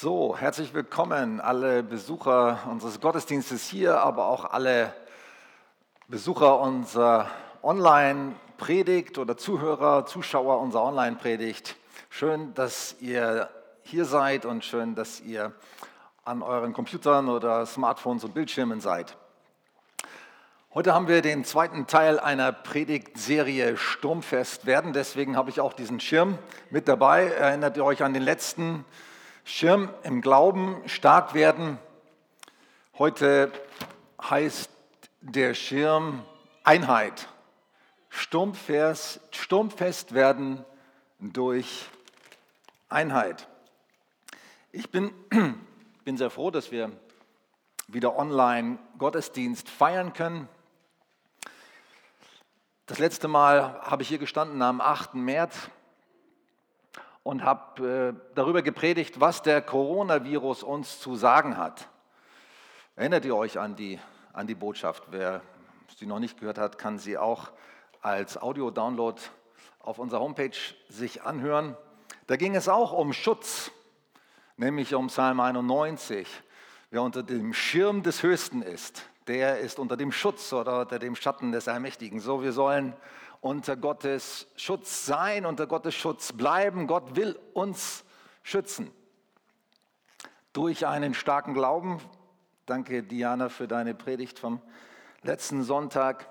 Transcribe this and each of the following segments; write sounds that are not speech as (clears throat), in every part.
So, herzlich willkommen alle Besucher unseres Gottesdienstes hier, aber auch alle Besucher unserer Online-Predigt oder Zuhörer, Zuschauer unserer Online-Predigt. Schön, dass ihr hier seid und schön, dass ihr an euren Computern oder Smartphones und Bildschirmen seid. Heute haben wir den zweiten Teil einer Predigtserie Sturmfest werden. Deswegen habe ich auch diesen Schirm mit dabei. Erinnert ihr euch an den letzten Schirm im Glauben stark werden. Heute heißt der Schirm Einheit. Sturmfest, werden durch Einheit. Ich bin, (clears throat) bin sehr froh, dass wir wieder online Gottesdienst feiern können. Das letzte Mal habe ich hier gestanden am 8. März und habe äh, darüber gepredigt, was der Coronavirus uns zu sagen hat. Erinnert ihr euch an die, an die Botschaft? Wer sie noch nicht gehört hat, kann sie auch als Audio-Download auf unserer Homepage sich anhören. Da ging es auch um Schutz, nämlich um Psalm 91. Wer unter dem Schirm des Höchsten ist, der ist unter dem Schutz oder unter dem Schatten des Allmächtigen. So, wir sollen unter Gottes Schutz sein, unter Gottes Schutz bleiben. Gott will uns schützen. Durch einen starken Glauben. Danke, Diana, für deine Predigt vom letzten Sonntag.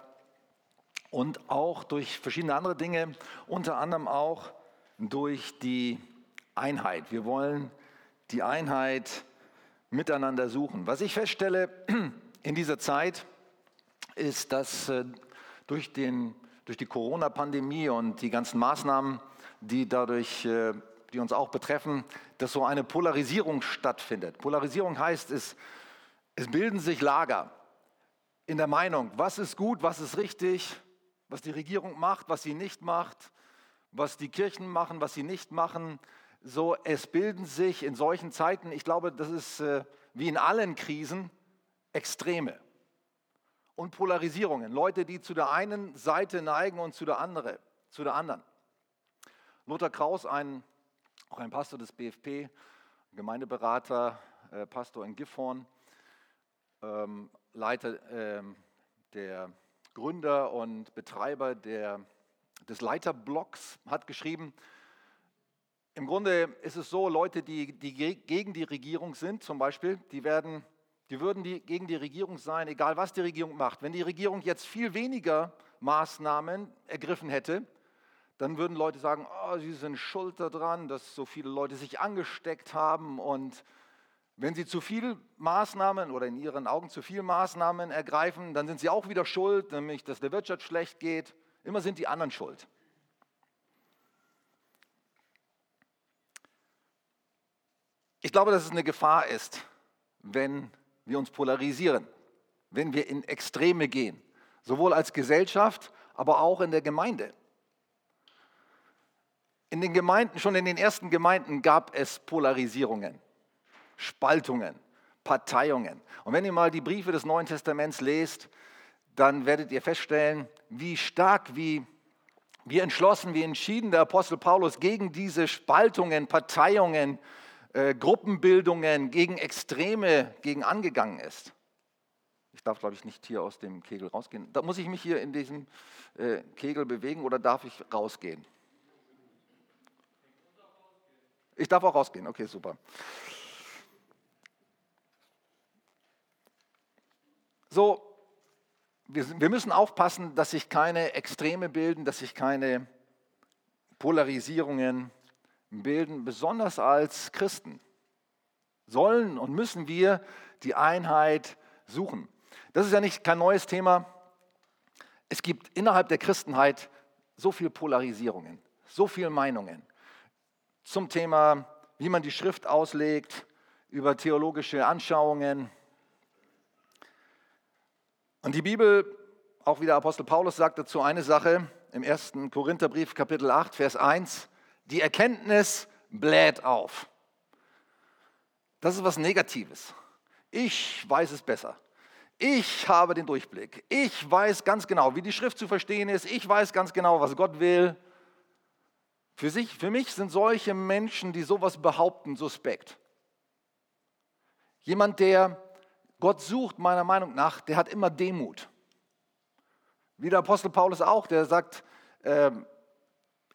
Und auch durch verschiedene andere Dinge, unter anderem auch durch die Einheit. Wir wollen die Einheit miteinander suchen. Was ich feststelle in dieser Zeit, ist, dass äh, durch den durch die Corona-Pandemie und die ganzen Maßnahmen, die dadurch, äh, die uns auch betreffen, dass so eine Polarisierung stattfindet. Polarisierung heißt, es, es bilden sich Lager in der Meinung, was ist gut, was ist richtig, was die Regierung macht, was sie nicht macht, was die Kirchen machen, was sie nicht machen. So, es bilden sich in solchen Zeiten, ich glaube, das ist äh, wie in allen Krisen, Extreme und Polarisierungen. Leute, die zu der einen Seite neigen und zu der, andere, zu der anderen. Lothar Kraus, ein, auch ein Pastor des BFP, Gemeindeberater, äh, Pastor in Gifhorn, ähm, Leiter äh, der Gründer und Betreiber der, des Leiterblocks, hat geschrieben, im Grunde ist es so, Leute, die, die gegen die Regierung sind, zum Beispiel, die werden die würden die, gegen die Regierung sein, egal was die Regierung macht. Wenn die Regierung jetzt viel weniger Maßnahmen ergriffen hätte, dann würden Leute sagen, oh, sie sind schuld daran, dass so viele Leute sich angesteckt haben. Und wenn sie zu viel Maßnahmen oder in ihren Augen zu viel Maßnahmen ergreifen, dann sind sie auch wieder schuld, nämlich dass der Wirtschaft schlecht geht. Immer sind die anderen schuld. Ich glaube, dass es eine Gefahr ist, wenn wir uns polarisieren, wenn wir in Extreme gehen, sowohl als Gesellschaft, aber auch in der Gemeinde. In den Gemeinden, schon in den ersten Gemeinden gab es Polarisierungen, Spaltungen, Parteiungen. Und wenn ihr mal die Briefe des Neuen Testaments lest, dann werdet ihr feststellen, wie stark, wie, wie entschlossen, wie entschieden der Apostel Paulus gegen diese Spaltungen, Parteiungen, äh, Gruppenbildungen, gegen Extreme, gegen angegangen ist. Ich darf, glaube ich, nicht hier aus dem Kegel rausgehen. Da muss ich mich hier in diesem äh, Kegel bewegen oder darf ich rausgehen? Ich darf auch rausgehen. Okay, super. So, wir, wir müssen aufpassen, dass sich keine Extreme bilden, dass sich keine Polarisierungen bilden, besonders als Christen. Sollen und müssen wir die Einheit suchen. Das ist ja nicht kein neues Thema. Es gibt innerhalb der Christenheit so viel Polarisierungen, so viele Meinungen zum Thema, wie man die Schrift auslegt, über theologische Anschauungen. Und die Bibel, auch wie der Apostel Paulus sagt dazu eine Sache im 1. Korintherbrief Kapitel 8, Vers 1, die Erkenntnis bläht auf. Das ist was Negatives. Ich weiß es besser. Ich habe den Durchblick. Ich weiß ganz genau, wie die Schrift zu verstehen ist. Ich weiß ganz genau, was Gott will. Für, sich, für mich sind solche Menschen, die sowas behaupten, suspekt. Jemand, der Gott sucht, meiner Meinung nach, der hat immer Demut. Wie der Apostel Paulus auch, der sagt, äh,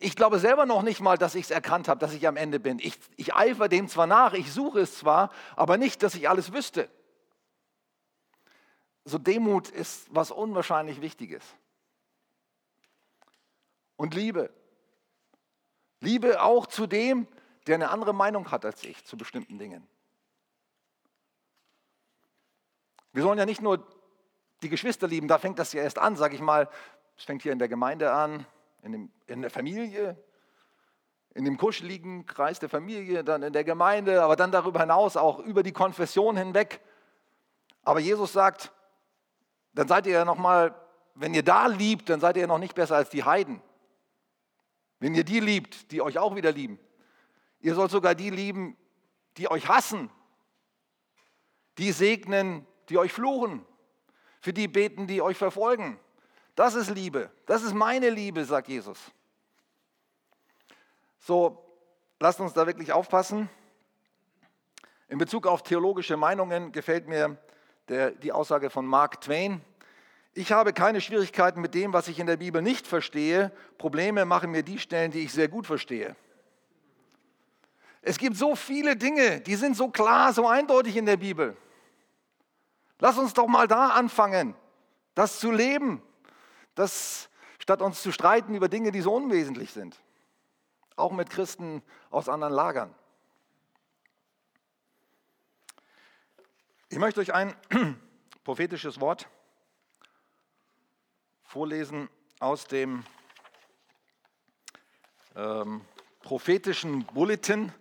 ich glaube selber noch nicht mal, dass ich es erkannt habe, dass ich am Ende bin. Ich, ich eifere dem zwar nach, ich suche es zwar, aber nicht, dass ich alles wüsste. So Demut ist was unwahrscheinlich Wichtiges. Und Liebe. Liebe auch zu dem, der eine andere Meinung hat als ich zu bestimmten Dingen. Wir sollen ja nicht nur die Geschwister lieben, da fängt das ja erst an, sage ich mal. Es fängt hier in der Gemeinde an, in, dem, in der Familie, in dem kuscheligen Kreis der Familie, dann in der Gemeinde, aber dann darüber hinaus auch über die Konfession hinweg. Aber Jesus sagt, dann seid ihr ja noch mal, wenn ihr da liebt, dann seid ihr ja noch nicht besser als die Heiden. Wenn ihr die liebt, die euch auch wieder lieben. Ihr sollt sogar die lieben, die euch hassen, die segnen, die euch fluchen, für die beten, die euch verfolgen. Das ist Liebe. Das ist meine Liebe, sagt Jesus. So, lasst uns da wirklich aufpassen. In Bezug auf theologische Meinungen gefällt mir der, die Aussage von Mark Twain. Ich habe keine Schwierigkeiten mit dem, was ich in der Bibel nicht verstehe. Probleme machen mir die Stellen, die ich sehr gut verstehe. Es gibt so viele Dinge, die sind so klar, so eindeutig in der Bibel. Lass uns doch mal da anfangen, das zu leben, das, statt uns zu streiten über Dinge, die so unwesentlich sind. Auch mit Christen aus anderen Lagern. Ich möchte euch ein (clears throat) prophetisches Wort vorlesen aus dem ähm, prophetischen Bulletin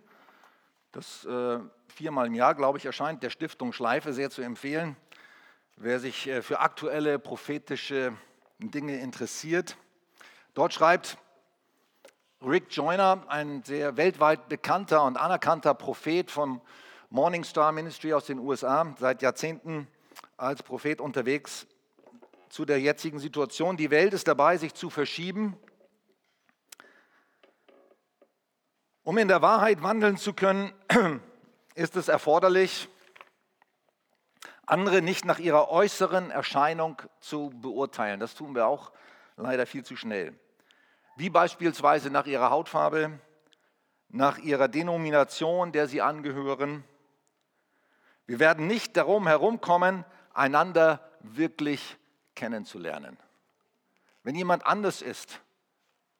das äh, viermal im Jahr, glaube ich, erscheint, der Stiftung Schleife sehr zu empfehlen. Wer sich äh, für aktuelle prophetische Dinge interessiert. Dort schreibt Rick Joyner, ein sehr weltweit bekannter und anerkannter Prophet vom Morning Star Ministry aus den USA, seit Jahrzehnten als Prophet unterwegs zu der jetzigen Situation. Die Welt ist dabei, sich zu verschieben. Um in der Wahrheit wandeln zu können, (clears throat) ist es erforderlich, andere nicht nach ihrer äußeren Erscheinung zu beurteilen. Das tun wir auch leider viel zu schnell. Wie beispielsweise nach ihrer Hautfarbe, nach ihrer Denomination, der sie angehören. Wir werden nicht darum herumkommen, einander wirklich kennenzulernen. Wenn jemand anders ist,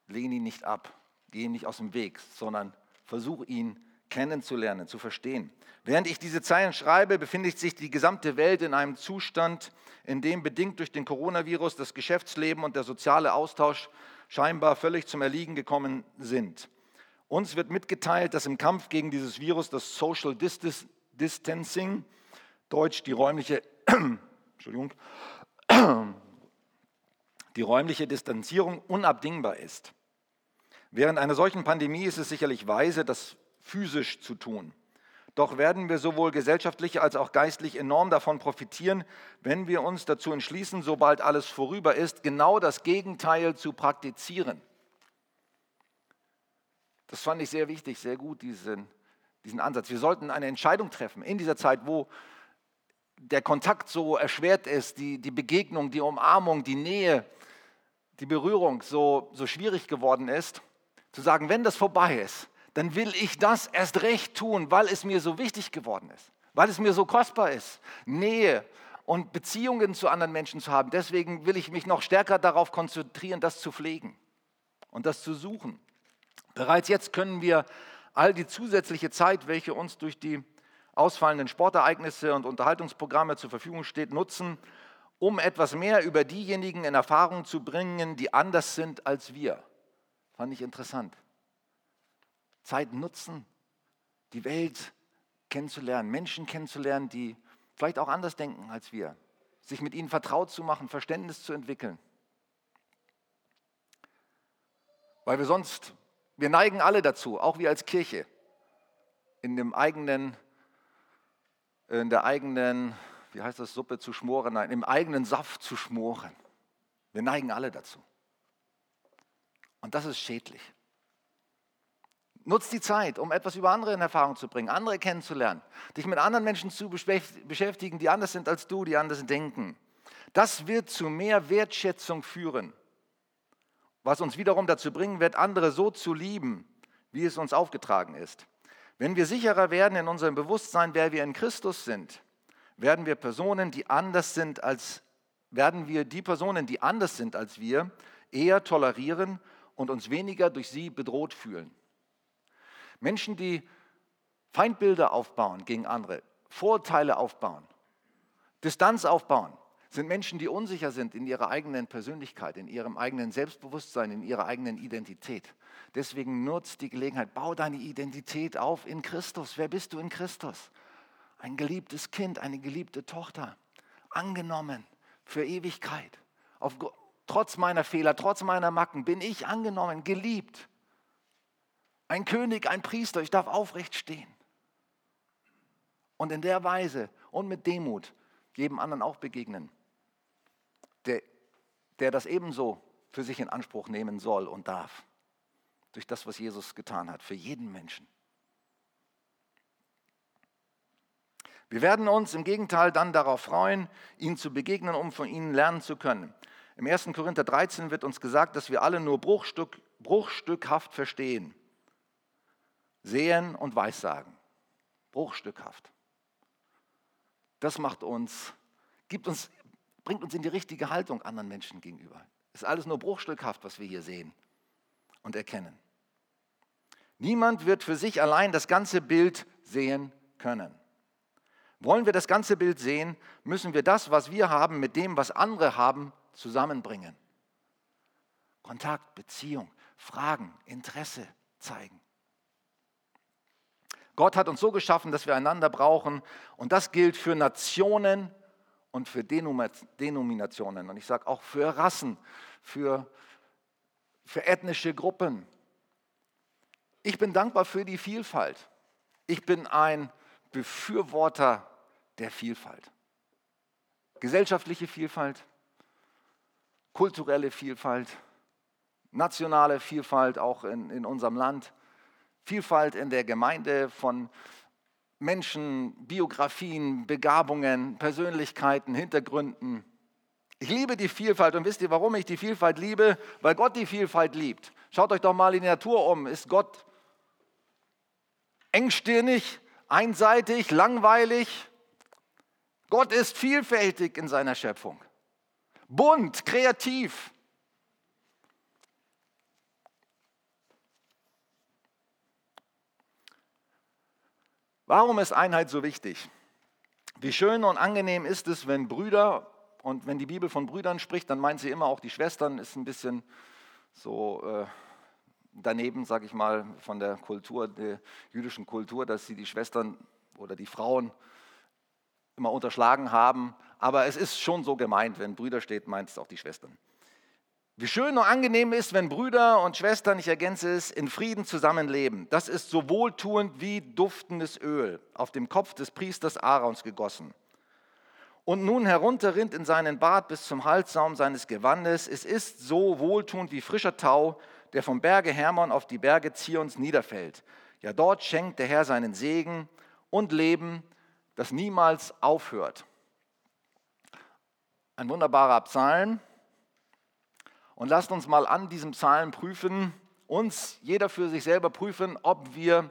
lehne ihn nicht ab. Geh ihm nicht aus dem Weg, sondern versuch ihn kennenzulernen, zu verstehen. Während ich diese Zeilen schreibe, befindet sich die gesamte Welt in einem Zustand, in dem bedingt durch den Coronavirus das Geschäftsleben und der soziale Austausch scheinbar völlig zum Erliegen gekommen sind. Uns wird mitgeteilt, dass im Kampf gegen dieses Virus das Social Distancing, deutsch die räumliche, (clears throat) Entschuldigung, (clears throat) die räumliche Distanzierung unabdingbar ist. Während einer solchen Pandemie ist es sicherlich weise, das physisch zu tun. Doch werden wir sowohl gesellschaftlich als auch geistlich enorm davon profitieren, wenn wir uns dazu entschließen, sobald alles vorüber ist, genau das Gegenteil zu praktizieren. Das fand ich sehr wichtig, sehr gut, diesen, diesen Ansatz. Wir sollten eine Entscheidung treffen in dieser Zeit, wo der Kontakt so erschwert ist, die, die Begegnung, die Umarmung, die Nähe, die Berührung so, so schwierig geworden ist zu sagen, wenn das vorbei ist, dann will ich das erst recht tun, weil es mir so wichtig geworden ist, weil es mir so kostbar ist, Nähe und Beziehungen zu anderen Menschen zu haben. Deswegen will ich mich noch stärker darauf konzentrieren, das zu pflegen und das zu suchen. Bereits jetzt können wir all die zusätzliche Zeit, welche uns durch die ausfallenden Sportereignisse und Unterhaltungsprogramme zur Verfügung steht, nutzen, um etwas mehr über diejenigen in Erfahrung zu bringen, die anders sind als wir. Fand ich interessant. Zeit nutzen, die Welt kennenzulernen, Menschen kennenzulernen, die vielleicht auch anders denken als wir, sich mit ihnen vertraut zu machen, Verständnis zu entwickeln. Weil wir sonst, wir neigen alle dazu, auch wir als Kirche, in dem eigenen, in der eigenen, wie heißt das, Suppe zu schmoren, nein, im eigenen Saft zu schmoren. Wir neigen alle dazu. Und das ist schädlich. Nutz die Zeit, um etwas über andere in Erfahrung zu bringen, andere kennenzulernen, dich mit anderen Menschen zu beschäftigen, die anders sind als du, die anders denken. Das wird zu mehr Wertschätzung führen, was uns wiederum dazu bringen wird, andere so zu lieben, wie es uns aufgetragen ist. Wenn wir sicherer werden in unserem Bewusstsein, wer wir in Christus sind, werden wir Personen, die anders sind als werden wir die Personen, die anders sind als wir, eher tolerieren und uns weniger durch sie bedroht fühlen. Menschen, die Feindbilder aufbauen gegen andere, Vorurteile aufbauen, Distanz aufbauen, sind Menschen, die unsicher sind in ihrer eigenen Persönlichkeit, in ihrem eigenen Selbstbewusstsein, in ihrer eigenen Identität. Deswegen nutzt die Gelegenheit, bau deine Identität auf in Christus. Wer bist du in Christus? Ein geliebtes Kind, eine geliebte Tochter, angenommen für Ewigkeit. Auf, trotz meiner Fehler, trotz meiner Macken bin ich angenommen, geliebt. Ein König, ein Priester, ich darf aufrecht stehen. Und in der Weise und mit Demut jedem anderen auch begegnen der, der das ebenso für sich in Anspruch nehmen soll und darf. Durch das, was Jesus getan hat, für jeden Menschen. Wir werden uns im Gegenteil dann darauf freuen, ihnen zu begegnen, um von ihnen lernen zu können. Im 1. Korinther 13 wird uns gesagt, dass wir alle nur Bruchstück, bruchstückhaft verstehen, sehen und weissagen. Bruchstückhaft. Das macht uns, gibt uns bringt uns in die richtige Haltung anderen Menschen gegenüber. Ist alles nur bruchstückhaft, was wir hier sehen und erkennen. Niemand wird für sich allein das ganze Bild sehen können. Wollen wir das ganze Bild sehen, müssen wir das, was wir haben, mit dem, was andere haben, zusammenbringen. Kontakt, Beziehung, Fragen, Interesse zeigen. Gott hat uns so geschaffen, dass wir einander brauchen und das gilt für Nationen und für Denominationen und ich sage auch für Rassen, für, für ethnische Gruppen. Ich bin dankbar für die Vielfalt. Ich bin ein Befürworter der Vielfalt. Gesellschaftliche Vielfalt, kulturelle Vielfalt, nationale Vielfalt auch in, in unserem Land, Vielfalt in der Gemeinde von Menschen, Biografien, Begabungen, Persönlichkeiten, Hintergründen. Ich liebe die Vielfalt und wisst ihr, warum ich die Vielfalt liebe? Weil Gott die Vielfalt liebt. Schaut euch doch mal in die Natur um. Ist Gott engstirnig, einseitig, langweilig? Gott ist vielfältig in seiner Schöpfung. Bunt, kreativ. Warum ist Einheit so wichtig? Wie schön und angenehm ist es, wenn Brüder, und wenn die Bibel von Brüdern spricht, dann meint sie immer auch die Schwestern, ist ein bisschen so äh, daneben, sage ich mal, von der Kultur, der jüdischen Kultur, dass sie die Schwestern oder die Frauen immer unterschlagen haben. Aber es ist schon so gemeint, wenn Brüder steht, meint es auch die Schwestern. Wie schön und angenehm ist, wenn Brüder und Schwestern, ich ergänze es, in Frieden zusammenleben. Das ist so wohltuend wie duftendes Öl auf dem Kopf des Priesters Aarons gegossen. Und nun herunterrinnt in seinen Bart bis zum Halssaum seines Gewandes. Es ist so wohltuend wie frischer Tau, der vom Berge Hermon auf die Berge Zions niederfällt. Ja, dort schenkt der Herr seinen Segen und Leben, das niemals aufhört. Ein wunderbarer Psalm und lasst uns mal an diesem Psalm prüfen, uns jeder für sich selber prüfen, ob wir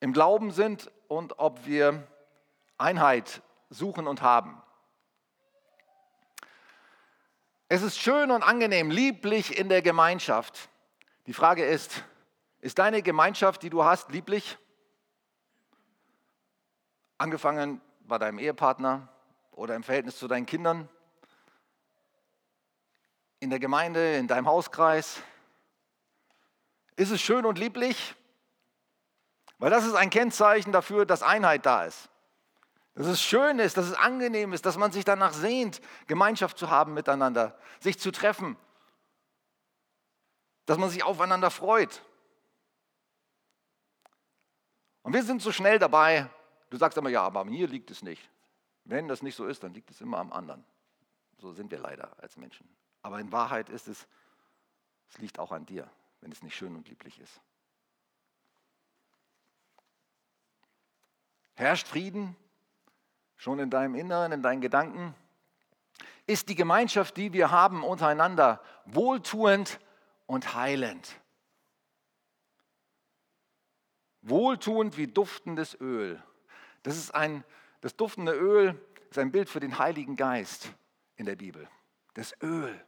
im Glauben sind und ob wir Einheit suchen und haben. Es ist schön und angenehm, lieblich in der Gemeinschaft. Die Frage ist, ist deine Gemeinschaft, die du hast, lieblich? Angefangen bei deinem Ehepartner oder im Verhältnis zu deinen Kindern, in der Gemeinde, in deinem Hauskreis? Ist es schön und lieblich? Weil das ist ein Kennzeichen dafür, dass Einheit da ist. Dass es schön ist, dass es angenehm ist, dass man sich danach sehnt, Gemeinschaft zu haben miteinander, sich zu treffen, dass man sich aufeinander freut. Und wir sind so schnell dabei, du sagst immer, ja, aber mir liegt es nicht. Wenn das nicht so ist, dann liegt es immer am anderen. So sind wir leider als Menschen. Aber in Wahrheit ist es, es liegt auch an dir, wenn es nicht schön und lieblich ist. Herrscht Frieden schon in deinem Inneren, in deinen Gedanken? Ist die Gemeinschaft, die wir haben untereinander, wohltuend und heilend? Wohltuend wie duftendes Öl. Das, ist ein, das duftende Öl ist ein Bild für den Heiligen Geist in der Bibel. Das Öl.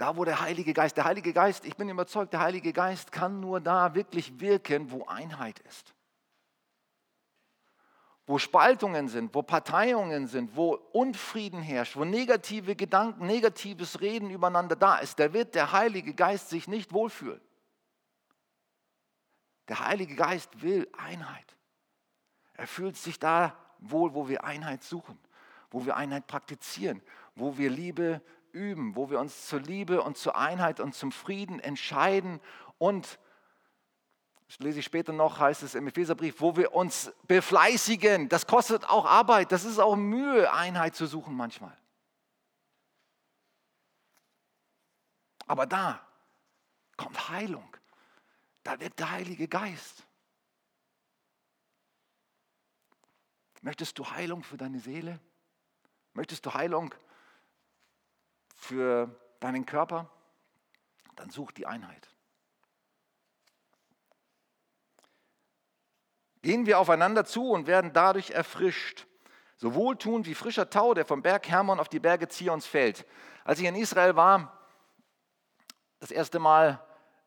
Da, wo der Heilige Geist, der Heilige Geist, ich bin überzeugt, der Heilige Geist kann nur da wirklich wirken, wo Einheit ist. Wo Spaltungen sind, wo Parteiungen sind, wo Unfrieden herrscht, wo negative Gedanken, negatives Reden übereinander da ist, da wird der Heilige Geist sich nicht wohlfühlen. Der Heilige Geist will Einheit. Er fühlt sich da wohl, wo wir Einheit suchen, wo wir Einheit praktizieren, wo wir Liebe üben, wo wir uns zur Liebe und zur Einheit und zum Frieden entscheiden und das lese ich später noch, heißt es im Epheserbrief, wo wir uns befleißigen. Das kostet auch Arbeit, das ist auch Mühe, Einheit zu suchen manchmal. Aber da kommt Heilung. Da wird der Heilige Geist. Möchtest du Heilung für deine Seele? Möchtest du Heilung für deinen Körper? Dann such die Einheit. Gehen wir aufeinander zu und werden dadurch erfrischt. So wohltuend wie frischer Tau, der vom Berg Hermon auf die Berge Zions fällt. Als ich in Israel war, das erste Mal,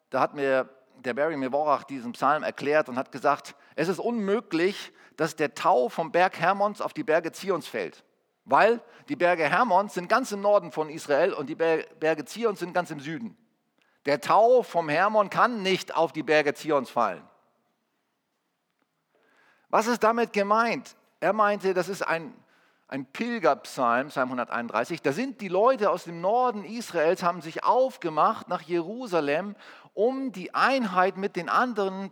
da hat mir der Barry Mevorach diesen Psalm erklärt und hat gesagt, es ist unmöglich, dass der Tau vom Berg Hermons auf die Berge Zions fällt. Weil die Berge Hermons sind ganz im Norden von Israel und die Berge Zions sind ganz im Süden. Der Tau vom Hermon kann nicht auf die Berge Zions fallen. Was ist damit gemeint? Er meinte, das ist ein, ein Pilgerpsalm, Psalm 131. Da sind die Leute aus dem Norden Israels, haben sich aufgemacht nach Jerusalem, um die Einheit mit den anderen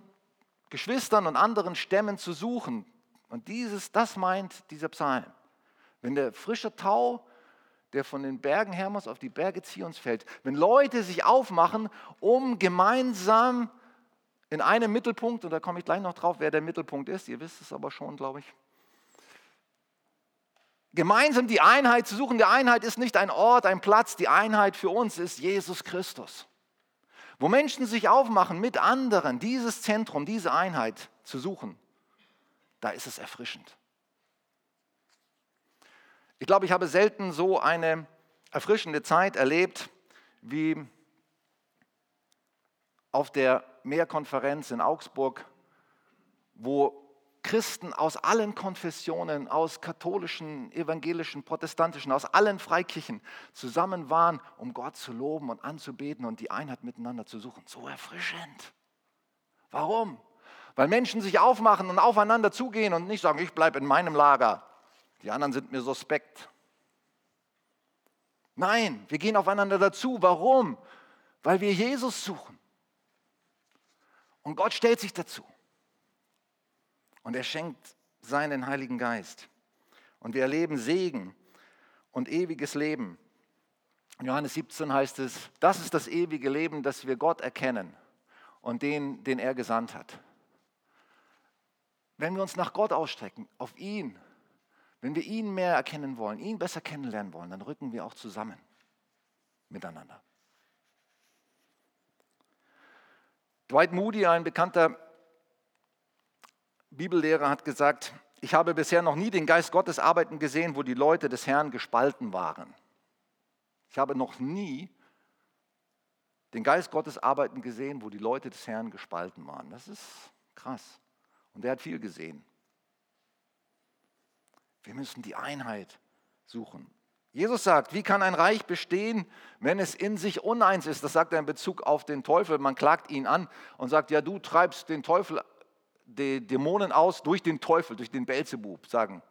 Geschwistern und anderen Stämmen zu suchen. Und dieses, das meint dieser Psalm. Wenn der frische Tau, der von den Bergen Hermos auf die Berge Zions fällt, wenn Leute sich aufmachen, um gemeinsam in einem Mittelpunkt, und da komme ich gleich noch drauf, wer der Mittelpunkt ist, ihr wisst es aber schon, glaube ich, gemeinsam die Einheit zu suchen. Die Einheit ist nicht ein Ort, ein Platz, die Einheit für uns ist Jesus Christus. Wo Menschen sich aufmachen, mit anderen dieses Zentrum, diese Einheit zu suchen, da ist es erfrischend. Ich glaube, ich habe selten so eine erfrischende Zeit erlebt wie auf der Mehrkonferenz in Augsburg, wo Christen aus allen Konfessionen, aus katholischen, evangelischen, protestantischen, aus allen Freikirchen zusammen waren, um Gott zu loben und anzubeten und die Einheit miteinander zu suchen. So erfrischend. Warum? Weil Menschen sich aufmachen und aufeinander zugehen und nicht sagen, ich bleibe in meinem Lager, die anderen sind mir suspekt. Nein, wir gehen aufeinander dazu. Warum? Weil wir Jesus suchen. Und Gott stellt sich dazu. Und er schenkt seinen Heiligen Geist. Und wir erleben Segen und ewiges Leben. In Johannes 17 heißt es, das ist das ewige Leben, dass wir Gott erkennen und den, den er gesandt hat. Wenn wir uns nach Gott ausstrecken, auf ihn, wenn wir ihn mehr erkennen wollen, ihn besser kennenlernen wollen, dann rücken wir auch zusammen miteinander. Dwight Moody, ein bekannter Bibellehrer hat gesagt, ich habe bisher noch nie den Geist Gottes arbeiten gesehen, wo die Leute des Herrn gespalten waren. Ich habe noch nie den Geist Gottes arbeiten gesehen, wo die Leute des Herrn gespalten waren. Das ist krass. Und er hat viel gesehen. Wir müssen die Einheit suchen. Jesus sagt, wie kann ein Reich bestehen, wenn es in sich uneins ist? Das sagt er in Bezug auf den Teufel. Man klagt ihn an und sagt, ja, du treibst den Teufel die Dämonen aus durch den Teufel, durch den Belzebub, sagen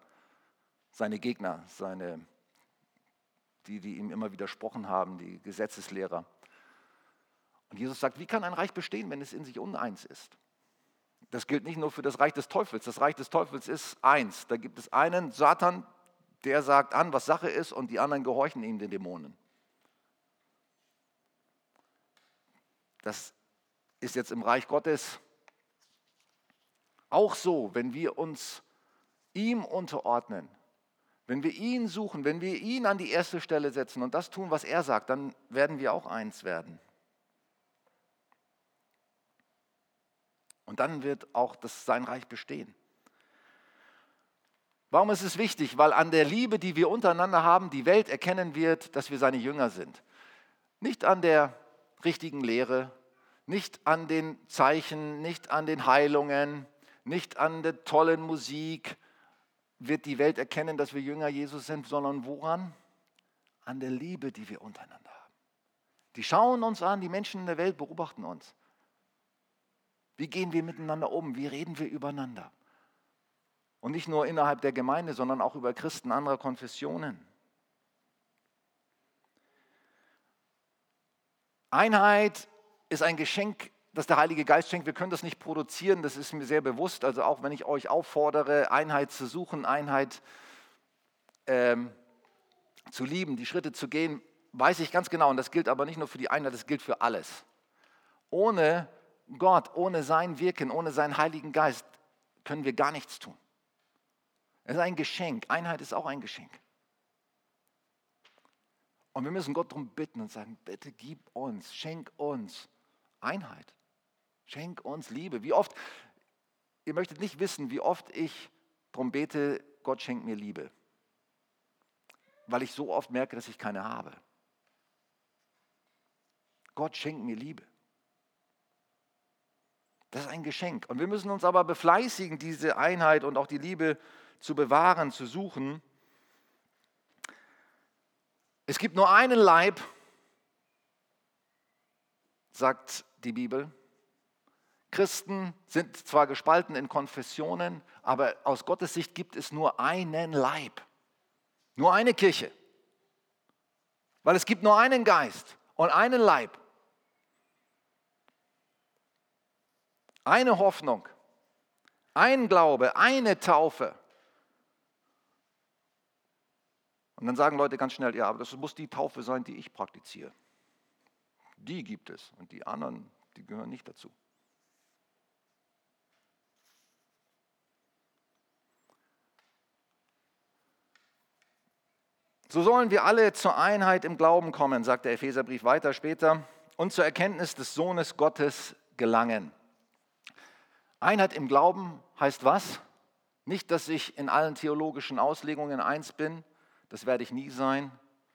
seine Gegner, seine, die, die ihm immer widersprochen haben, die Gesetzeslehrer. Und Jesus sagt, wie kann ein Reich bestehen, wenn es in sich uneins ist? Das gilt nicht nur für das Reich des Teufels. Das Reich des Teufels ist eins. Da gibt es einen Satan, der sagt an, was Sache ist, und die anderen gehorchen ihm, den Dämonen. Das ist jetzt im Reich Gottes auch so, wenn wir uns ihm unterordnen, wenn wir ihn suchen, wenn wir ihn an die erste Stelle setzen und das tun, was er sagt, dann werden wir auch eins werden. Und dann wird auch das, sein Reich bestehen. Warum ist es wichtig? Weil an der Liebe, die wir untereinander haben, die Welt erkennen wird, dass wir seine Jünger sind. Nicht an der richtigen Lehre, nicht an den Zeichen, nicht an den Heilungen, nicht an der tollen Musik wird die Welt erkennen, dass wir Jünger Jesus sind, sondern woran? An der Liebe, die wir untereinander haben. Die schauen uns an, die Menschen in der Welt beobachten uns. Wie gehen wir miteinander um? Wie reden wir übereinander? Und nicht nur innerhalb der Gemeinde, sondern auch über Christen anderer Konfessionen. Einheit ist ein Geschenk, das der Heilige Geist schenkt. Wir können das nicht produzieren, das ist mir sehr bewusst. Also auch wenn ich euch auffordere, Einheit zu suchen, Einheit ähm, zu lieben, die Schritte zu gehen, weiß ich ganz genau. Und das gilt aber nicht nur für die Einheit, das gilt für alles. Ohne Gott, ohne sein Wirken, ohne seinen Heiligen Geist können wir gar nichts tun. Es ist ein Geschenk. Einheit ist auch ein Geschenk. Und wir müssen Gott darum bitten und sagen, bitte gib uns, schenk uns Einheit. Schenk uns Liebe. Wie oft, ihr möchtet nicht wissen, wie oft ich darum bete, Gott schenkt mir Liebe. Weil ich so oft merke, dass ich keine habe. Gott schenkt mir Liebe. Das ist ein Geschenk. Und wir müssen uns aber befleißigen, diese Einheit und auch die Liebe zu bewahren, zu suchen. Es gibt nur einen Leib, sagt die Bibel. Christen sind zwar gespalten in Konfessionen, aber aus Gottes Sicht gibt es nur einen Leib, nur eine Kirche, weil es gibt nur einen Geist und einen Leib, eine Hoffnung, ein Glaube, eine Taufe. Und dann sagen Leute ganz schnell, ja, aber das muss die Taufe sein, die ich praktiziere. Die gibt es und die anderen, die gehören nicht dazu. So sollen wir alle zur Einheit im Glauben kommen, sagt der Epheserbrief weiter später, und zur Erkenntnis des Sohnes Gottes gelangen. Einheit im Glauben heißt was? Nicht, dass ich in allen theologischen Auslegungen eins bin, das werde ich nie sein,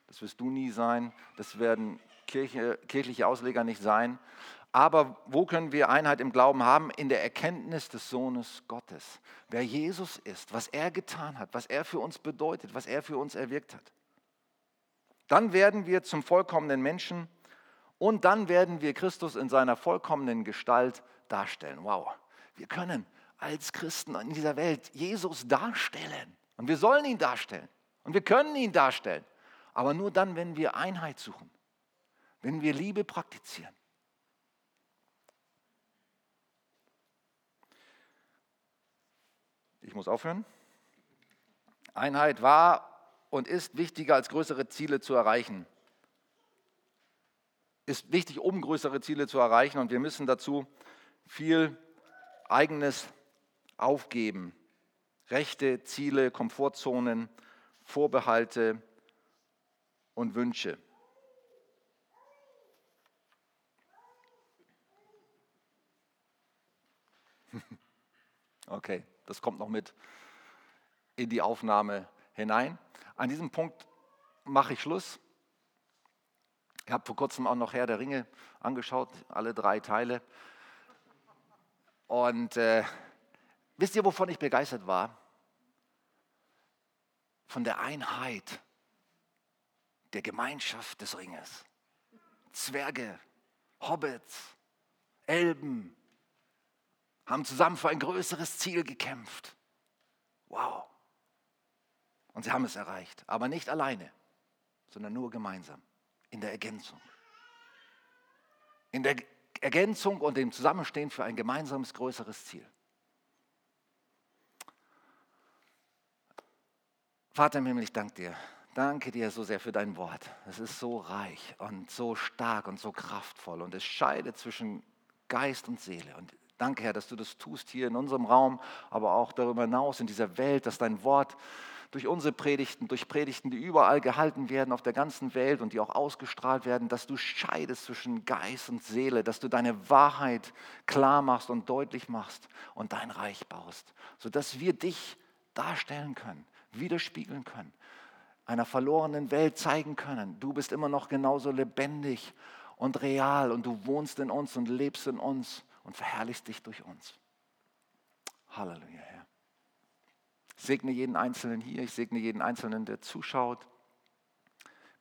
das wirst du nie sein, das werden Kirche, kirchliche Ausleger nicht sein. Aber wo können wir Einheit im Glauben haben? In der Erkenntnis des Sohnes Gottes. Wer Jesus ist, was er getan hat, was er für uns bedeutet, was er für uns erwirkt hat. Dann werden wir zum vollkommenen Menschen und dann werden wir Christus in seiner vollkommenen Gestalt darstellen. Wow, wir können als Christen in dieser Welt Jesus darstellen. Und wir sollen ihn darstellen. Und wir können ihn darstellen, aber nur dann, wenn wir Einheit suchen, wenn wir Liebe praktizieren. Ich muss aufhören. Einheit war und ist wichtiger als größere Ziele zu erreichen. Ist wichtig, um größere Ziele zu erreichen und wir müssen dazu viel eigenes aufgeben. Rechte, Ziele, Komfortzonen, Vorbehalte und Wünsche. (laughs) Okay, das kommt noch mit in die Aufnahme hinein. An diesem Punkt mache ich Schluss. Ich habe vor kurzem auch noch Herr der Ringe angeschaut, alle drei Teile. Und äh, wisst ihr, wovon ich begeistert war? von der Einheit der Gemeinschaft des Ringes. Zwerge, Hobbits, Elben haben zusammen für ein größeres Ziel gekämpft. Wow. Und sie haben es erreicht, aber nicht alleine, sondern nur gemeinsam, in der Ergänzung. In der Ergänzung und dem Zusammenstehen für ein gemeinsames größeres Ziel. Vater im Himmel, ich danke dir. Danke dir so sehr für dein Wort. Es ist so reich und so stark und so kraftvoll und es scheidet zwischen Geist und Seele. Und Danke, Herr, dass du das tust hier in unserem Raum, aber auch darüber hinaus in dieser Welt, dass dein Wort durch unsere Predigten, durch Predigten, die überall gehalten werden auf der ganzen Welt und die auch ausgestrahlt werden, dass du scheidest zwischen Geist und Seele, dass du deine Wahrheit klar machst und deutlich machst und dein Reich baust, sodass wir dich darstellen können, widerspiegeln können, einer verlorenen Welt zeigen können. Du bist immer noch genauso lebendig und real und du wohnst in uns und lebst in uns und verherrlichst dich durch uns. Halleluja, Herr. Ich segne jeden Einzelnen hier, ich segne jeden Einzelnen, der zuschaut.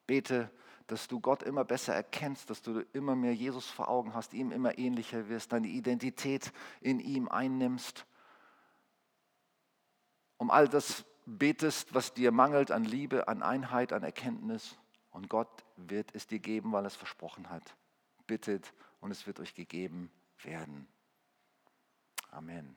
Bete, dass du Gott immer besser erkennst, dass du immer mehr Jesus vor Augen hast, ihm immer ähnlicher wirst, deine Identität in ihm einnimmst. Um all das betest, was dir mangelt an Liebe, an Einheit, an Erkenntnis. Und Gott wird es dir geben, weil er es versprochen hat. Bittet und es wird euch gegeben werden. Amen.